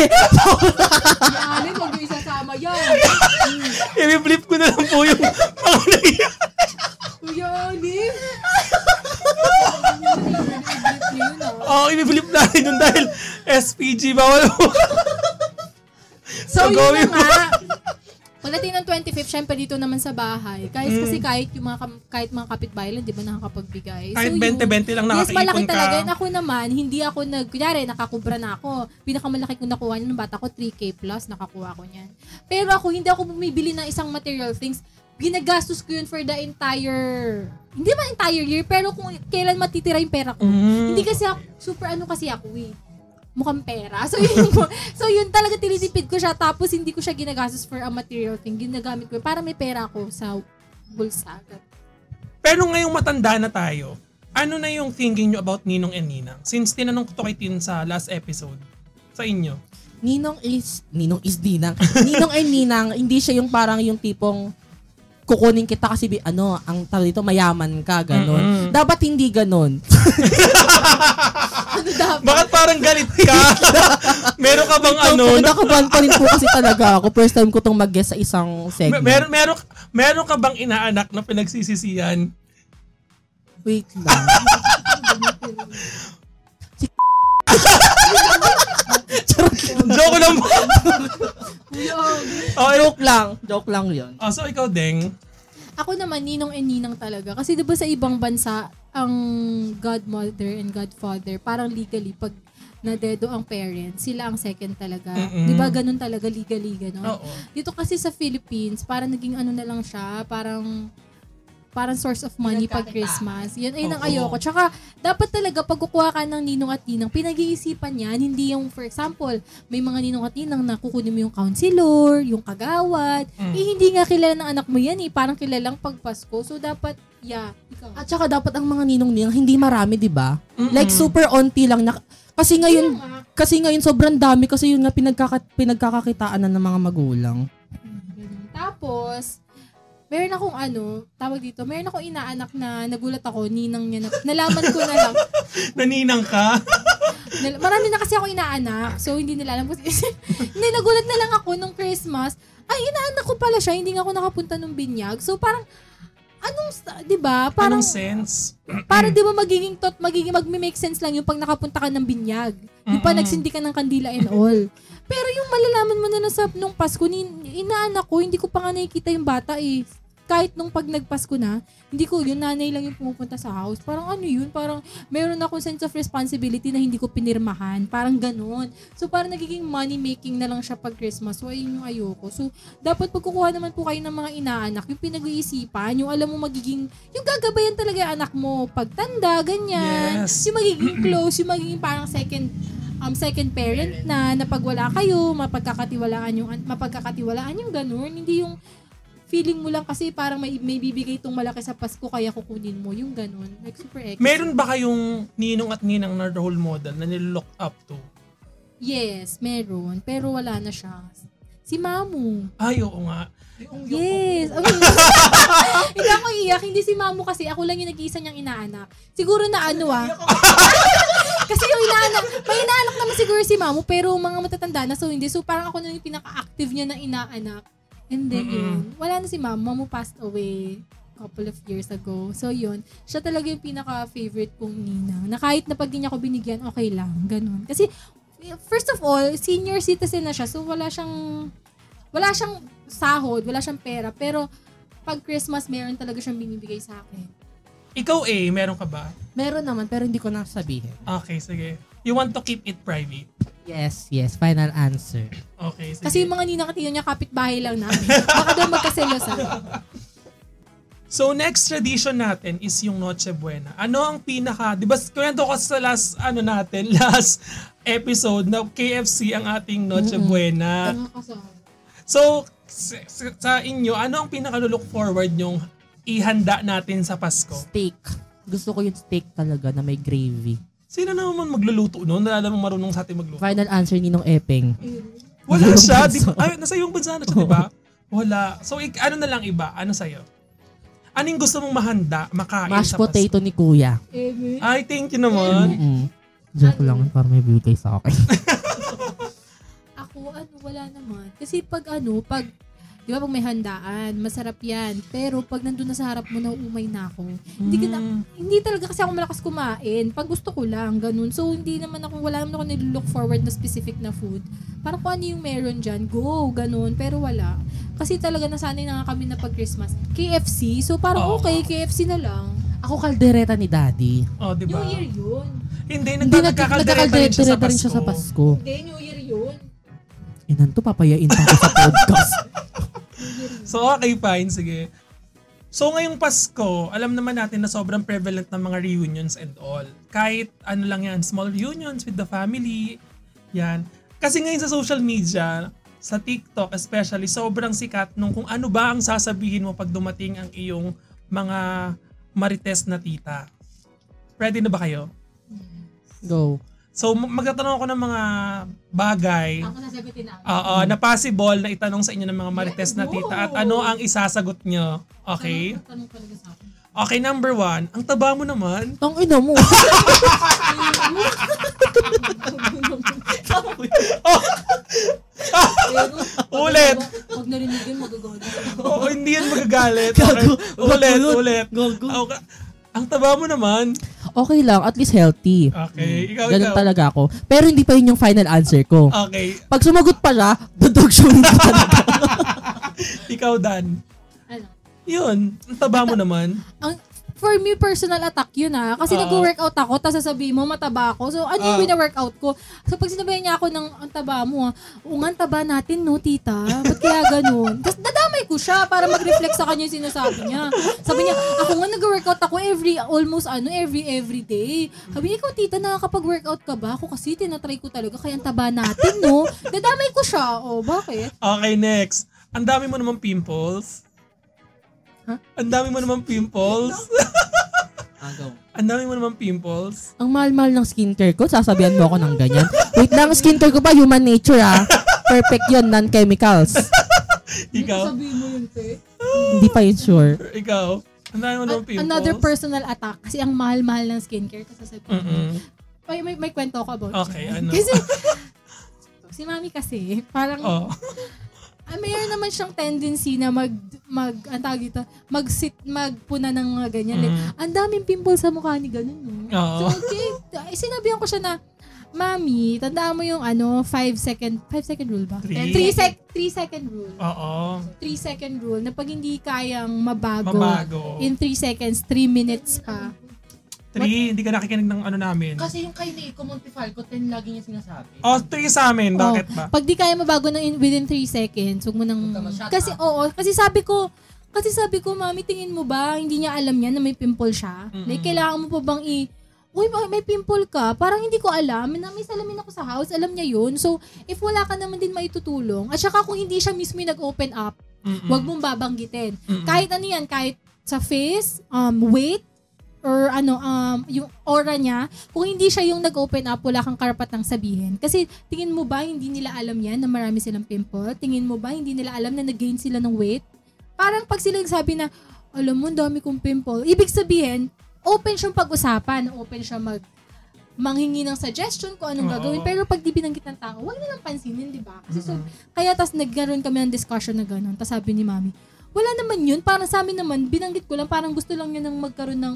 Alin, huwag niyo isasama yan. I-flip ko na lang po yung mga nangyayari. Kuya Alin. Oo, i-flip natin yun dahil SPG bawal mo. So, yun na nga. Pagdating ng 25th, syempre dito naman sa bahay. Kahit Mm. kasi kahit yung mga kahit mga kapitbahay lang, di ba nakakapagbigay. Kahit yun- 20-20 lang Yes, malaki nakakaipon ka. talaga. yun. Ako naman, hindi ako nag, kunyari, nakakubra na ako. Pinakamalaki kong nakuha niyan, nung bata ko, 3K plus, nakakuha ko niyan. Pero ako, hindi ako bumibili ng isang material things. Ginagastos ko yun for the entire, hindi man entire year, pero kung kailan matitira yung pera ko. Mm. Hindi kasi ako, super ano kasi ako eh. Mukhang pera. So yun, so yun talaga tinitipid ko siya tapos hindi ko siya ginagastos for a material thing. Ginagamit ko para may pera ako sa bulsa. Pero ngayong matanda na tayo, ano na yung thinking nyo about Ninong and Ninang? Since tinanong ko to kay Tin sa last episode, sa inyo. Ninong is, Ninong is Ninang. Ninong ay Ninang, hindi siya yung parang yung tipong kukunin kita kasi bi- ano, ang tawag dito mayaman ka, ganon. Mm-mm. Dapat hindi ganon. Ano dapat? Bakit parang galit ka? meron ka bang ano? Kinakabahan pa rin po kasi talaga ako. First time ko tong mag-guest sa isang Me- segment. meron, meron, meron ka bang inaanak na pinagsisisihan? Wait lang. si Joke lang po. okay. Joke lang. Joke lang yun. Oh, so ikaw, Deng. Ako naman, ninong and ninang talaga. Kasi diba sa ibang bansa, ang godmother and godfather, parang legally, pag nadedo ang parents, sila ang second talaga. Mm-mm. Diba ganun talaga, legally, ganun. Oo. Dito kasi sa Philippines, parang naging ano na lang siya, parang parang source of money pag Christmas. Yan ay nang Oo. ayoko. Tsaka, dapat talaga pag kukuha ka ng ninong at ninang, pinag-iisipan yan, hindi yung, for example, may mga ninong at ninang na kukunin mo yung counselor, yung kagawad, Mm. eh hindi nga kilala ng anak mo yan eh, parang kilalang pag Pasko. So, dapat, yeah, ikaw. At saka dapat ang mga ninong-ninang hindi marami, 'di ba? Like super onti lang na kasi ngayon kasi ngayon sobrang dami kasi yun nga pinagkaka, pinagkakakitaan na ng mga magulang. Ganun. Tapos, meron akong ano, tawag dito, meron akong inaanak na nagulat ako, ninang niya na, nalaman ko na lang. Naninang ka? Nal- marami na kasi ako inaanak, so hindi nila alam. hindi, nagulat na lang ako nung Christmas. Ay, inaanak ko pala siya, hindi nga ako nakapunta nung binyag. So parang, anong, di ba? Parang, Anong sense? parang di ba magiging tot, magiging magme-make sense lang yung pag nakapunta ka ng binyag. Yung pa nagsindi ka ng kandila and all. Pero yung malalaman mo na na sa nung Pasko, ni, inaanak ko, hindi ko pa nga nakikita yung bata eh. Kahit nung pag nagpasko na, hindi ko, yung nanay lang yung pumupunta sa house. Parang ano yun, parang meron akong sense of responsibility na hindi ko pinirmahan. Parang ganun. So parang nagiging money making na lang siya pag Christmas. So ayun yung ayoko. So dapat pag kukuha naman po kayo ng mga inaanak, yung pinag-iisipan, yung alam mo magiging, yung gagabayan talaga yung anak mo pagtanda, ganyan. Yes. Yung magiging close, yung magiging parang second um second parent na napag wala kayo, mapagkakatiwalaan yung mapagkakatiwalaan yung ganun, hindi yung feeling mo lang kasi parang may, may bibigay itong malaki sa Pasko kaya kukunin mo yung ganun. Like super ex. Meron ba kayong ninong at ninang na role model na nilook up to? Yes, meron. Pero wala na siya. Si Mamu. Ay, oo nga. Yes. Ay, hindi ako iyak. Hindi si Mamu kasi ako lang yung nag-iisa niyang inaanak. Siguro na ano ah. kasi yung inaanak, may inaanak naman siguro si Mamu pero mga matatanda na so hindi. So parang ako na yung pinaka-active niya na inaanak. And then Mm-mm. yun, wala na si Mamu. Mamu passed away couple of years ago. So yun, siya talaga yung pinaka-favorite kong ninang. Na kahit na pag hindi niya ako binigyan, okay lang. Ganun. Kasi first of all, senior citizen na siya. So wala siyang wala siyang sahod, wala siyang pera, pero pag Christmas, meron talaga siyang binibigay sa akin. Ikaw eh, meron ka ba? Meron naman pero hindi ko na sabihin. Okay, sige. You want to keep it private? Yes, yes. Final answer. Okay, sige. Kasi yung mga ninang at niya, kapitbahay lang namin. Baka daw magkaselosa. So next tradition natin is yung Noche Buena. Ano ang pinaka, 'di ba kwento ko sa last ano natin, last episode na KFC ang ating Noche Buena. So sa inyo, ano ang pinaka look forward yung ihanda natin sa Pasko? Steak. Gusto ko yung steak talaga na may gravy. Sino naman magluluto noon? Wala namang marunong sa atin magluto. Final answer ni nung Epeng. Wala siya. Di, ay, nasa iyong bansa na siya, di ba? Wala. So, ik- ano na lang iba? Ano sa'yo? Anong gusto mong mahanda, makain Mashed sa Pasko? potato ni Kuya. Ay, thank you naman. Mm-mm. Joke lang, para may bigay sa akin. Ako, ano, wala naman. Kasi pag ano, pag, di ba pag may handaan, masarap yan. Pero pag nandun na sa harap mo, nauumay na ako. Hindi, ka na, Mm. hindi talaga kasi ako malakas kumain. Pag gusto ko lang, ganun. So, hindi naman ako, wala naman ako nilook forward na specific na food. Parang kung ano yung meron dyan, go, ganun. Pero wala. Kasi talaga nasanay na nga kami na pag Christmas. KFC, so parang okay, KFC na lang. Ako kaldereta ni Daddy. Oh, di New ba? Year yun. Hindi, Hindi, nag- nagkakakaldereta rin siya sa nagkakaldereta rin siya sa Pasko. Pasko. Hindi, New Year yun. Inan to, papayain pa ako sa podcast. So, okay, fine. Sige. So, ngayong Pasko, alam naman natin na sobrang prevalent ng mga reunions and all. Kahit ano lang yan, small reunions with the family. Yan. Kasi ngayon sa social media, sa TikTok especially, sobrang sikat nung kung ano ba ang sasabihin mo pag dumating ang iyong mga marites na tita. Ready na ba kayo? Go. So, mag- magtatanong ako ng mga bagay Ako sasagutin na. Oo, na possible na itanong sa inyo ng mga marites na tita at ano ang isasagot nyo. Okay? Tanong talaga sa akin. Okay, number one. Ang taba mo naman. Ang ina mo. Ulit. Pag narinig yun, magagawa. Oo, hindi yan magagalit. Okay. Ulit, ulit. Okay. Ang taba mo naman. Okay lang, at least healthy. Okay, ikaw, Ganun ikaw. talaga ako. Pero hindi pa yun yung final answer ko. Okay, Pag sumagot pa siya, shooting ko talaga. ikaw, Dan. Ano? Yun, ang taba mo naman. Ang, for me, personal attack yun ah. Kasi Oo. nag-workout ako, tapos sasabihin mo, mataba ako. So, ano yung Oo. wina-workout ko? So, pag sinabihan niya ako ng, ang taba mo, ah, "Oo nga, ang taba natin, no, tita? Ba't kaya ganun? Tapos dadamay ko siya para mag-reflect sa kanya yung sinasabi niya. Sabi niya, ako nga nag-workout ako every, almost ano, every, every day. Sabi niya, ikaw, tita, nakakapag-workout ka ba? Ako kasi, tinatry ko talaga, kaya ang taba natin, no? Dadamay ko siya. O, bakit? Okay, next. Ang dami mo naman pimples. Ha? Ang dami mo naman pimples. Agaw. Ang dami mo naman pimples. Ang mahal-mahal ng skincare ko, sasabihan mo ako ng ganyan. Wait lang, skincare ko pa, human nature ah. Perfect yun, non-chemicals. Ikaw, Sabihin mo yun, te. Hindi pa yun sure. ikaw. Ang dami mo naman An- pimples. another personal attack kasi ang mahal-mahal ng skincare kasi sabi Mm-mm. may, may, may kwento ako about Okay, dyan. ano? Kasi si mami kasi parang Oh. Ah, mayroon naman siyang tendency na mag mag ang tawag dito, mag sit magpuna ng mga ganyan. Like, Mm. ang daming pimples sa mukha ni ganun. No? Oo. So okay, eh, sinabihan ko siya na Mami, tandaan mo yung ano, 5 second, 5 second rule ba? Three. 3 sec, 3 second rule. Oo. 3 second rule na pag hindi kayang mabago, Mabago. in 3 seconds, 3 minutes pa. Three, hindi ka nakikinig ng ano namin. Kasi yung kay Nico Montifalco, 10 lagi niya sinasabi. Oh, three sa amin. Bakit Oh, ba? Pag di kaya mabago ng in, within 3 seconds, huwag mo nang... Huwag ka ma-shut Kasi, up. oo, kasi sabi ko, kasi sabi ko, mami, tingin mo ba, hindi niya alam yan na may pimple siya? Mm-mm. Like, kailangan mo pa bang i... Uy, may- may pimple ka. Parang hindi ko alam. Na may salamin ako sa house. Alam niya yun. So, if wala ka naman din maitutulong, at saka kung hindi siya mismo yung nag-open up, Mm-mm. wag mong babanggitin. Mm-mm. Kahit ano yan, kahit sa face, um, weight, or ano, um, yung aura niya, kung hindi siya yung nag-open up, wala kang karapatang sabihin. Kasi tingin mo ba hindi nila alam yan na marami silang pimple? Tingin mo ba hindi nila alam na nag-gain sila ng weight? Parang pag sila sabi na, alam mo, dami kong pimple. Ibig sabihin, open siyang pag-usapan, open siya mag manghingi ng suggestion kung anong Oo. gagawin. Pero pag di binanggit ng tao, wag nilang pansinin, di ba? Kasi so, kaya tas nagkaroon kami ng discussion na gano'n. Tas sabi ni mami, wala naman yun. Parang sa amin naman, binanggit ko lang, parang gusto lang niya nang magkaroon ng,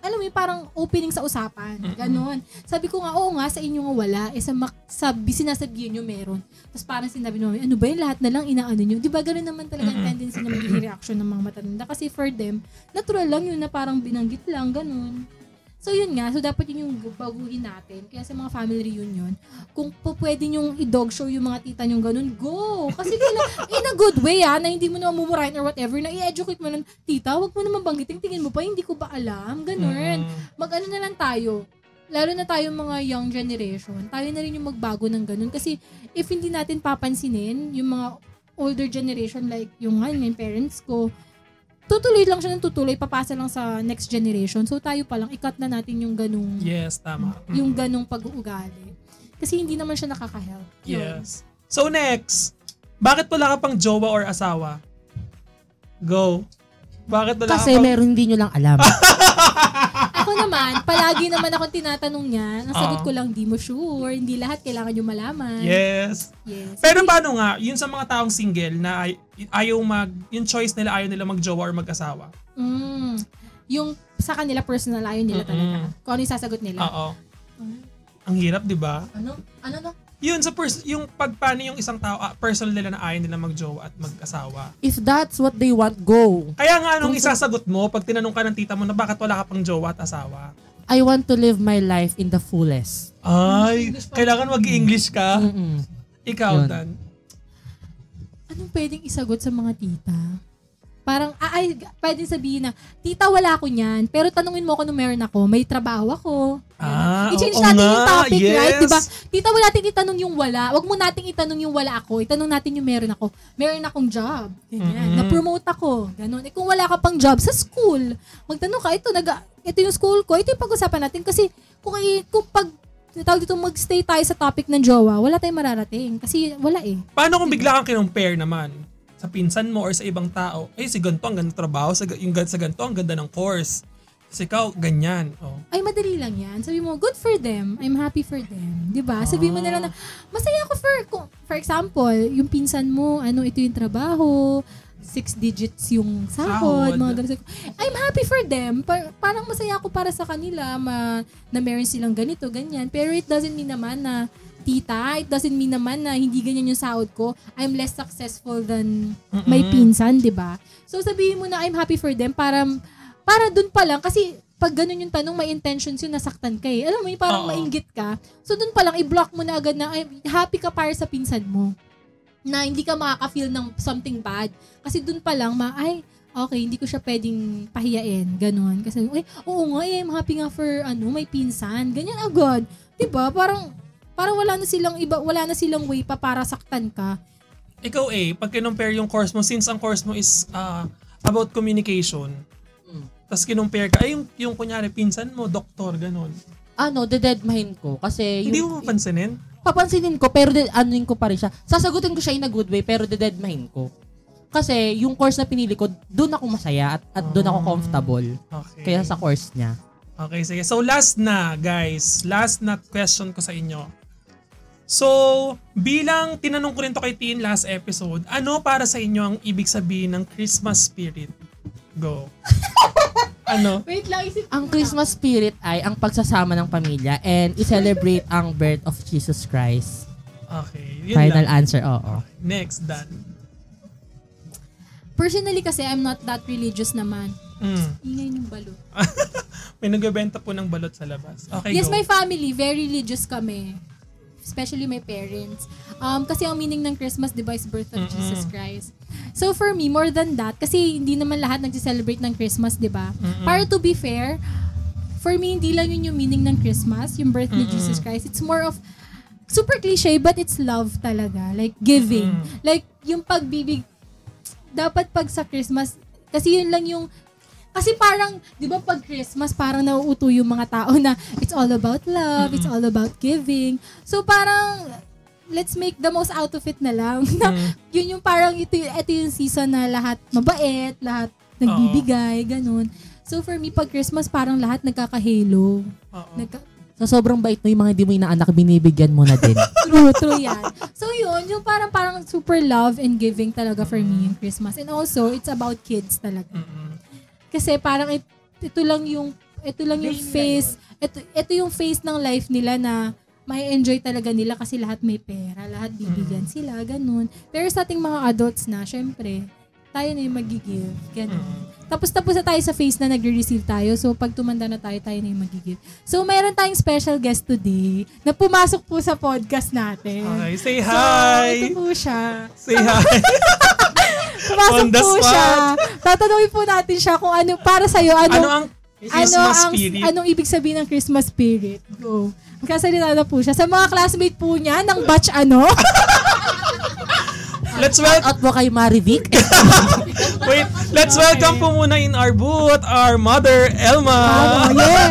alam mo parang opening sa usapan. Ganon. Sabi ko nga, oo nga, sa inyo nga wala. Eh, sa, mak- sabi, sinasabihin nyo meron. Tapos parang sinabi mami, ano ba yun, lahat na lang inaano nyo. Di ba gano'n naman talaga ang tendency na magiging reaction ng mga matatanda. Kasi for them, natural lang yun na parang binanggit lang, ganon. So yun nga, so dapat yun yung baguhin natin. Kaya sa mga family reunion, kung po pwede nyong i-dog show yung mga tita nyong ganun, go! Kasi kila, in a good way ah, na hindi mo naman mumurahin or whatever, na i-educate mo ng tita, wag mo naman banggitin, tingin mo pa, hindi ko ba alam? Ganun. Mm. Mag-ano na lang tayo, lalo na tayo mga young generation, tayo na rin yung magbago ng ganun. Kasi if hindi natin papansinin, yung mga older generation like yung nga, yung parents ko, tutuloy lang siya ng tutuloy, papasa lang sa next generation. So tayo pa lang, ikat na natin yung ganung, Yes, tama. Mm. yung ganung pag-uugali. Kasi hindi naman siya nakaka-help. Yun. Yes. So next, bakit wala ka pang jowa or asawa? Go. Bakit wala Kasi ka pang... meron hindi nyo lang alam. Ako naman, palagi naman akong tinatanong niya. Ang sagot Oo. ko lang, di mo sure. Hindi lahat kailangan nyo malaman. Yes. Yes. Pero paano nga, yun sa mga taong single na ay, ayaw mag, yung choice nila ayaw nila mag-jowa or mag-asawa? Mm, yung sa kanila personal, ayaw nila Mm-mm. talaga. Kung ano yung sasagot nila. Oo. Ang hirap, di ba? ano? Ano na? Yun, sa pers- yung pag paano yung isang tao, ah, personal nila na ayaw nila mag-jowa at mag-asawa. If that's what they want, go. Kaya nga, anong Kung- isasagot mo pag tinanong ka ng tita mo na bakit wala ka pang jowa at asawa? I want to live my life in the fullest. Ay, kailangan mag-English ka. Mm-mm. Ikaw, Yun. Dan. Anong pwedeng isagot sa mga tita? Parang, ah, ay, pwedeng sabihin na, tita, wala ako niyan. Pero tanungin mo ako nung meron ako, may trabaho ako. Ah, I-change oo natin nga, yung topic, right? yes. Diba? Tita, wala natin itanong yung wala. Huwag mo nating itanong yung wala ako. Itanong natin yung meron ako. Meron akong job. Ganyan. Mm-mm. Na-promote ako. Ganon. Eh, kung wala ka pang job sa school, magtanong ka, ito, nag, ito yung school ko. Ito yung pag-usapan natin. Kasi kung, kung pag tawag dito, magstay tayo sa topic ng jowa, wala tayong mararating. Kasi wala eh. Paano kung bigla kang kinumpare naman? Sa pinsan mo or sa ibang tao, eh si ganito ang ganda trabaho, sa, yung sa ganito ang ganda ng course. Kasi ikaw, ganyan. Oh. Ay, madali lang yan. Sabi mo, good for them. I'm happy for them. 'Di ba? Sabi mo na lang na, masaya ako for, kung- for example, yung pinsan mo, ano, ito yung trabaho, six digits yung sahod, Sahod. mga ganun. I'm happy for them. Pa- parang masaya ako para sa kanila ma- na meron silang ganito, ganyan. Pero it doesn't mean naman na tita, it doesn't mean naman na hindi ganyan yung sahod ko. I'm less successful than my Mm-mm. pinsan, 'di ba? So sabihin mo na I'm happy for them para para dun pa lang kasi pag ganun yung tanong, may intentions yun, nasaktan ka eh. Alam mo, yung parang Oo. mainggit ka. So, dun pa lang, i-block mo na agad na, ay, happy ka para sa pinsan mo. Na hindi ka makaka-feel ng something bad. Kasi dun pa lang, ma, ay, okay, hindi ko siya pwedeng pahiyain. Ganon. Kasi, ay, oo nga, eh, I'm happy nga for, ano, may pinsan. Ganyan agad. 'Di ba Parang, parang wala na silang iba, wala na silang way pa para saktan ka. Ikaw eh, pag kinumpare yung course mo, since ang course mo is ah, about communication, Mm. tapos kinumpare ka, ay yung, yung kunyari, pinsan mo, doktor, ganun. Ano, deadmine ko. Kasi Hindi yung, mo mapansinin? papansinin ko, pero de, anuin ko pa rin siya. Sasagutin ko siya in a good way, pero deadmine ko. Kasi yung course na pinili ko, doon ako masaya at, at doon ako Ah. comfortable. Okay. Kaya sa course niya. Okay, sige. So last na, guys. Last na question ko sa inyo. So, bilang tinanong ko rin to kay Tin last episode, ano para sa inyo ang ibig sabihin ng Christmas spirit? Go. ano? Wait lang, isip Ang Christmas spirit ay ang pagsasama ng pamilya and i-celebrate ang birth of Jesus Christ. Okay. Yun Final lang. answer, oo. Next, Dan. Personally kasi, I'm not that religious naman. Mm. Ingay ng balot. May nagbebenta po ng balot sa labas. Okay, yes, go. my family, very religious kami. Especially my parents. Um, kasi ang meaning ng Christmas, di ba, is birth of Mm-mm. Jesus Christ. So for me, more than that, kasi hindi naman lahat nag-celebrate ng Christmas, di ba? Mm-mm. Para to be fair, for me, hindi lang yun yung meaning ng Christmas, yung birth ni Mm-mm. Jesus Christ. It's more of, super cliche, but it's love talaga. Like, giving. Mm-mm. Like, yung pagbibig, dapat pag sa Christmas, kasi yun lang yung kasi parang, di ba pag Christmas, parang nauuto yung mga tao na it's all about love, it's all about giving. So parang, let's make the most out of it na lang. Na, Mm. yun yung parang, ito, ito yung season na lahat mabait, lahat nagbibigay, ganun. So for me, pag Christmas, parang lahat nagkaka-halo. Nagka- Sa sobrang bait mo, yung mga hindi mo inaanak, binibigyan mo na din. true, true yan. So yun, yung parang parang super love and giving talaga for me yung Christmas. And also, it's about kids talaga. Mm-mm. Kasi parang it, ito lang yung ito lang yung face ito, ito yung face ng life nila na may enjoy talaga nila kasi lahat may pera, lahat bibigyan sila, ganun. Pero sa ating mga adults na, syempre, tayo na yung magigive, ganun. Tapos tapos na tayo sa face na nagre-receive tayo. So pag tumanda na tayo, tayo na yung magigive. So mayroon tayong special guest today na pumasok po sa podcast natin. Okay, say So, hi! ito po siya. say hi! Pumasok On the po spot. siya. Tatanungin po natin siya kung ano, para sa'yo, ano, ano ang Christmas ano ang, spirit? anong ibig sabihin ng Christmas spirit? Go. Magkasalita na po siya. Sa mga classmate po niya, ng batch ano? Let's welcome At mo kay Marivic. Wait, let's welcome po muna in our booth our mother Elma. Ah, yeah.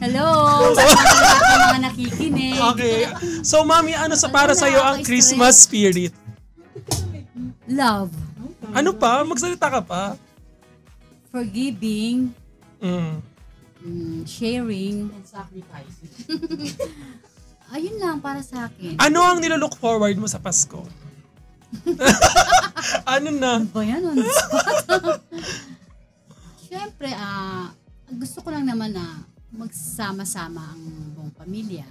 Hello! Mga nakikinig. Okay. So mami, ano sa para Ano sa iyo ang? Christmas spirit? Love, Ano pa? Magsalita ka pa. forgiving, Mm. mm, sharing. Ayun lang para sa akin. Ano ang nilolook forward mo sa Pasko? ano na? Ba yan? On the spot? Siyempre, ah, gusto ko lang naman na magsama-sama ang buong pamilya.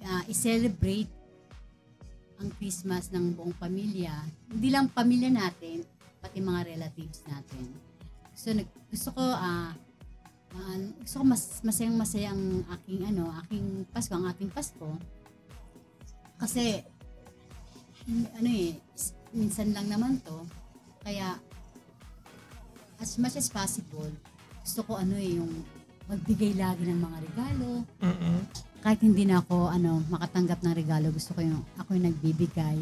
Ah, i-celebrate ang Christmas ng buong pamilya. Hindi lang pamilya natin, pati mga relatives natin. So, nag, gusto ko, ah, ah, gusto ko mas, masayang masaya ang aking, ano, aking Pasko, ang ating Pasko. Kasi, ano eh, minsan lang naman to. Kaya, as much as possible, gusto ko ano eh, yung magbigay lagi ng mga regalo. Mm-mm. Kahit hindi na ako ano, makatanggap ng regalo, gusto ko yung ako yung nagbibigay.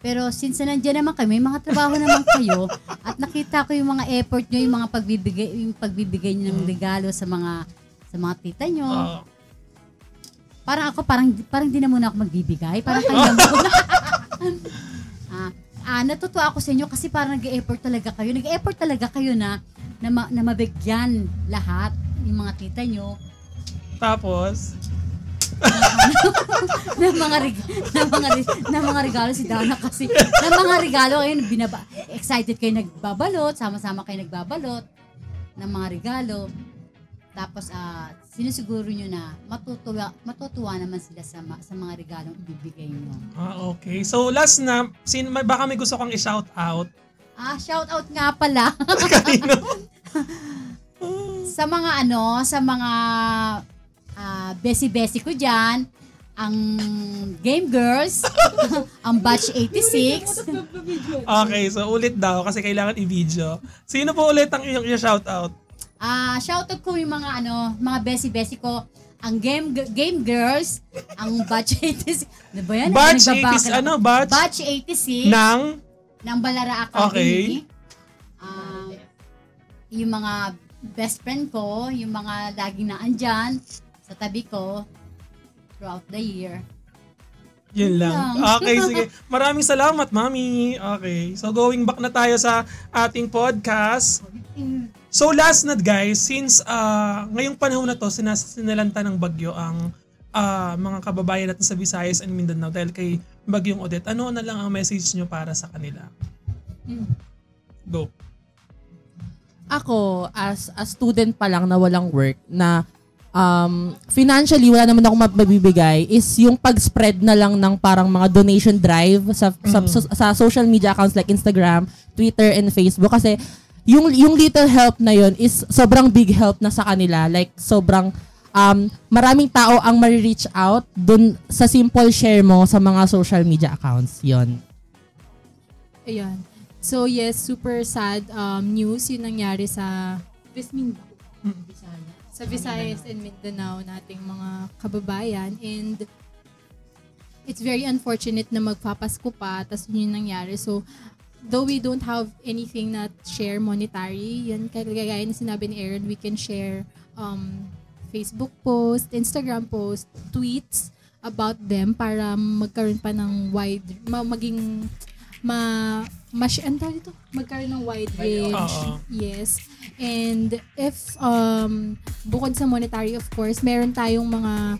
Pero since na nandiyan naman kayo, may mga trabaho naman kayo at nakita ko yung mga effort nyo, yung mga pagbibigay, yung pagbibigay nyo ng regalo sa mga sa mga tita nyo. Oo. Parang ako, parang, parang di na muna ako magbibigay. Parang kayo na muna. Ah, ah, natutuwa ako sa inyo kasi parang nag-effort talaga kayo. Nag-effort talaga kayo na na, ma- na mabigyan lahat yung mga tita nyo Tapos, ng mga reg- ng mga re- ng mga regalo si Dana kasi ng mga regalo ayun binaba excited kayo nagbabalot sama-sama kayo nagbabalot ng mga regalo tapos ah sinisiguro nyo na matutuwa matutuwa naman sila sa ma- sa mga regalong ibibigay nyo. ah, okay. So, last na, sin, may, baka may gusto kang i-shout out. Ah, shout out nga pala Kanino? sa mga ano, sa mga ah, besi-besi ko diyan, ang Game Girls, ang Batch 86, Okay, so ulit daw kasi kailangan i-video. Sino po ulit ang iyong i-shout out? Ah, shoutout ko yung mga ano, mga besi-besi ko, ang Game Game Girls, ang Batch 86. Ano ba yan? Batch Nagbabaka 80s, na- ano? Batch Batch 86 ng... ng Balara Okay. Academy. Ah, yung mga best friend ko, yung mga laging naandyan sa tabi ko throughout the year. Yun lang. lang. Okay, sige. Maraming salamat, Mami. Okay. So, going back na tayo sa ating podcast. So, last na guys, since uh, ngayong panahon na to, sinas- sinalanta ng bagyo ang ah, mga kababayan natin sa Visayas and Mindanao dahil kay Bagyong Odette, ano na lang ang message nyo para sa kanila? Go. ako as a student pa lang na walang work na um, financially wala naman ako mabibigay is yung pag-spread na lang ng parang mga donation drive sa, sa, sa, sa social media accounts like Instagram, Twitter, and Facebook. Kasi yung yung little help na yon is sobrang big help na sa kanila. Like sobrang um, maraming tao ang ma-reach out dun sa simple share mo sa mga social media accounts. Yon Ayan. So yes, super sad um, news yung nangyari sa Vismin sa Visayas and Mindanao nating mga kababayan and it's very unfortunate na magpapasko pa tas yun yung nangyari. So though we don't have anything na share monetary, yan kagaya na sinabi ni Aaron, we can share um, Facebook post, Instagram post, tweets about them para magkaroon pa ng wide, ma- maging ma mas ano tawag dito? Magkaroon ng wide range. Oo. Yes. And if um bukod sa monetary of course, meron tayong mga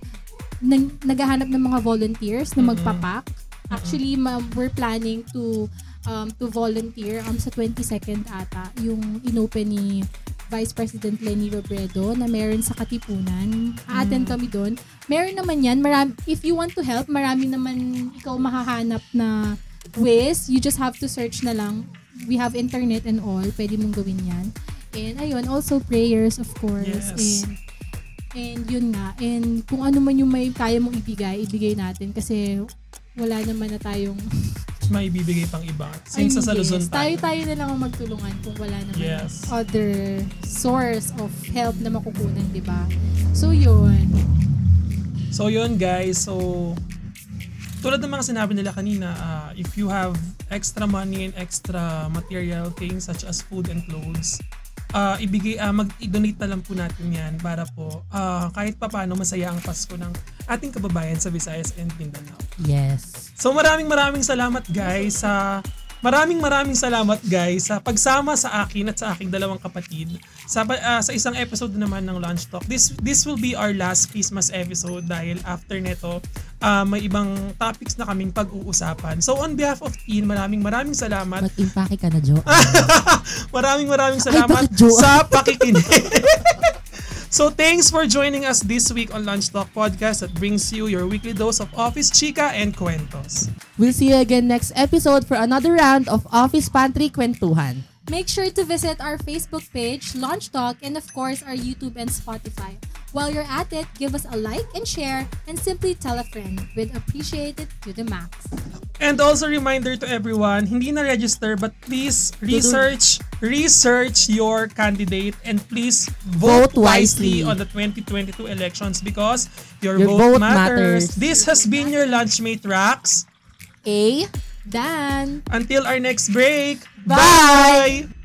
nag- naghahanap ng mga volunteers na magpapak. Actually, ma- we're planning to um to volunteer um sa 22nd ata yung inopen ni Vice President Lenny Robredo na meron sa Katipunan. A-attend kami doon. Meron naman yan. Marami, if you want to help, marami naman ikaw makahanap na ways. You just have to search na lang. We have internet and all. Pwede mong gawin yan. And ayun, also prayers of course. Yes. And And yun nga. And kung ano man yung may kaya mong ibigay, ibigay natin. Kasi wala naman na tayong... May bibigay pang iba. Since sa Luzon yes. tayo. Tayo-tayo na lang ang magtulungan kung wala naman Yes. other source of help na makukunan, di ba? So, yun. So yun guys, so tulad ng mga sinabi nila kanina, ah, if you have extra money and extra material things such as food and clothes, ah, ibigay ah, mag-donate na lang po natin 'yan para po ah, kahit papaano masaya ang Pasko ng ating kababayan sa Visayas and Mindanao. yes So maraming maraming salamat guys sa Maraming maraming salamat guys sa pagsama sa akin at sa aking dalawang kapatid sa ah, sa isang episode naman ng Lunch Talk. This this will be our last Christmas episode dahil after nito ah, may ibang topics na kaming pag-uusapan. So on behalf of Teen, maraming maraming salamat. mag-impake ka na Jo Maraming maraming salamat bakit, Jo? sa pakikinig. So thanks for joining us this week on Lunch Talk Podcast that brings you your weekly dose of office chica and cuentos. We'll see you again next episode for another round of Office Pantry Kwentuhan. Make sure to visit our Facebook page, Launch Talk, and of course our YouTube and Spotify. While you're at it, give us a like and share, and simply tell a friend. We'd appreciate it to the max. And also a reminder to everyone, hindi na register but please research research your candidate and please vote, Vote wisely wisely. on the 2022 elections because your, Your vote, vote matters. matters. This has been your lunchmate Rax. A Dan! Until our next break. Bye! Bye!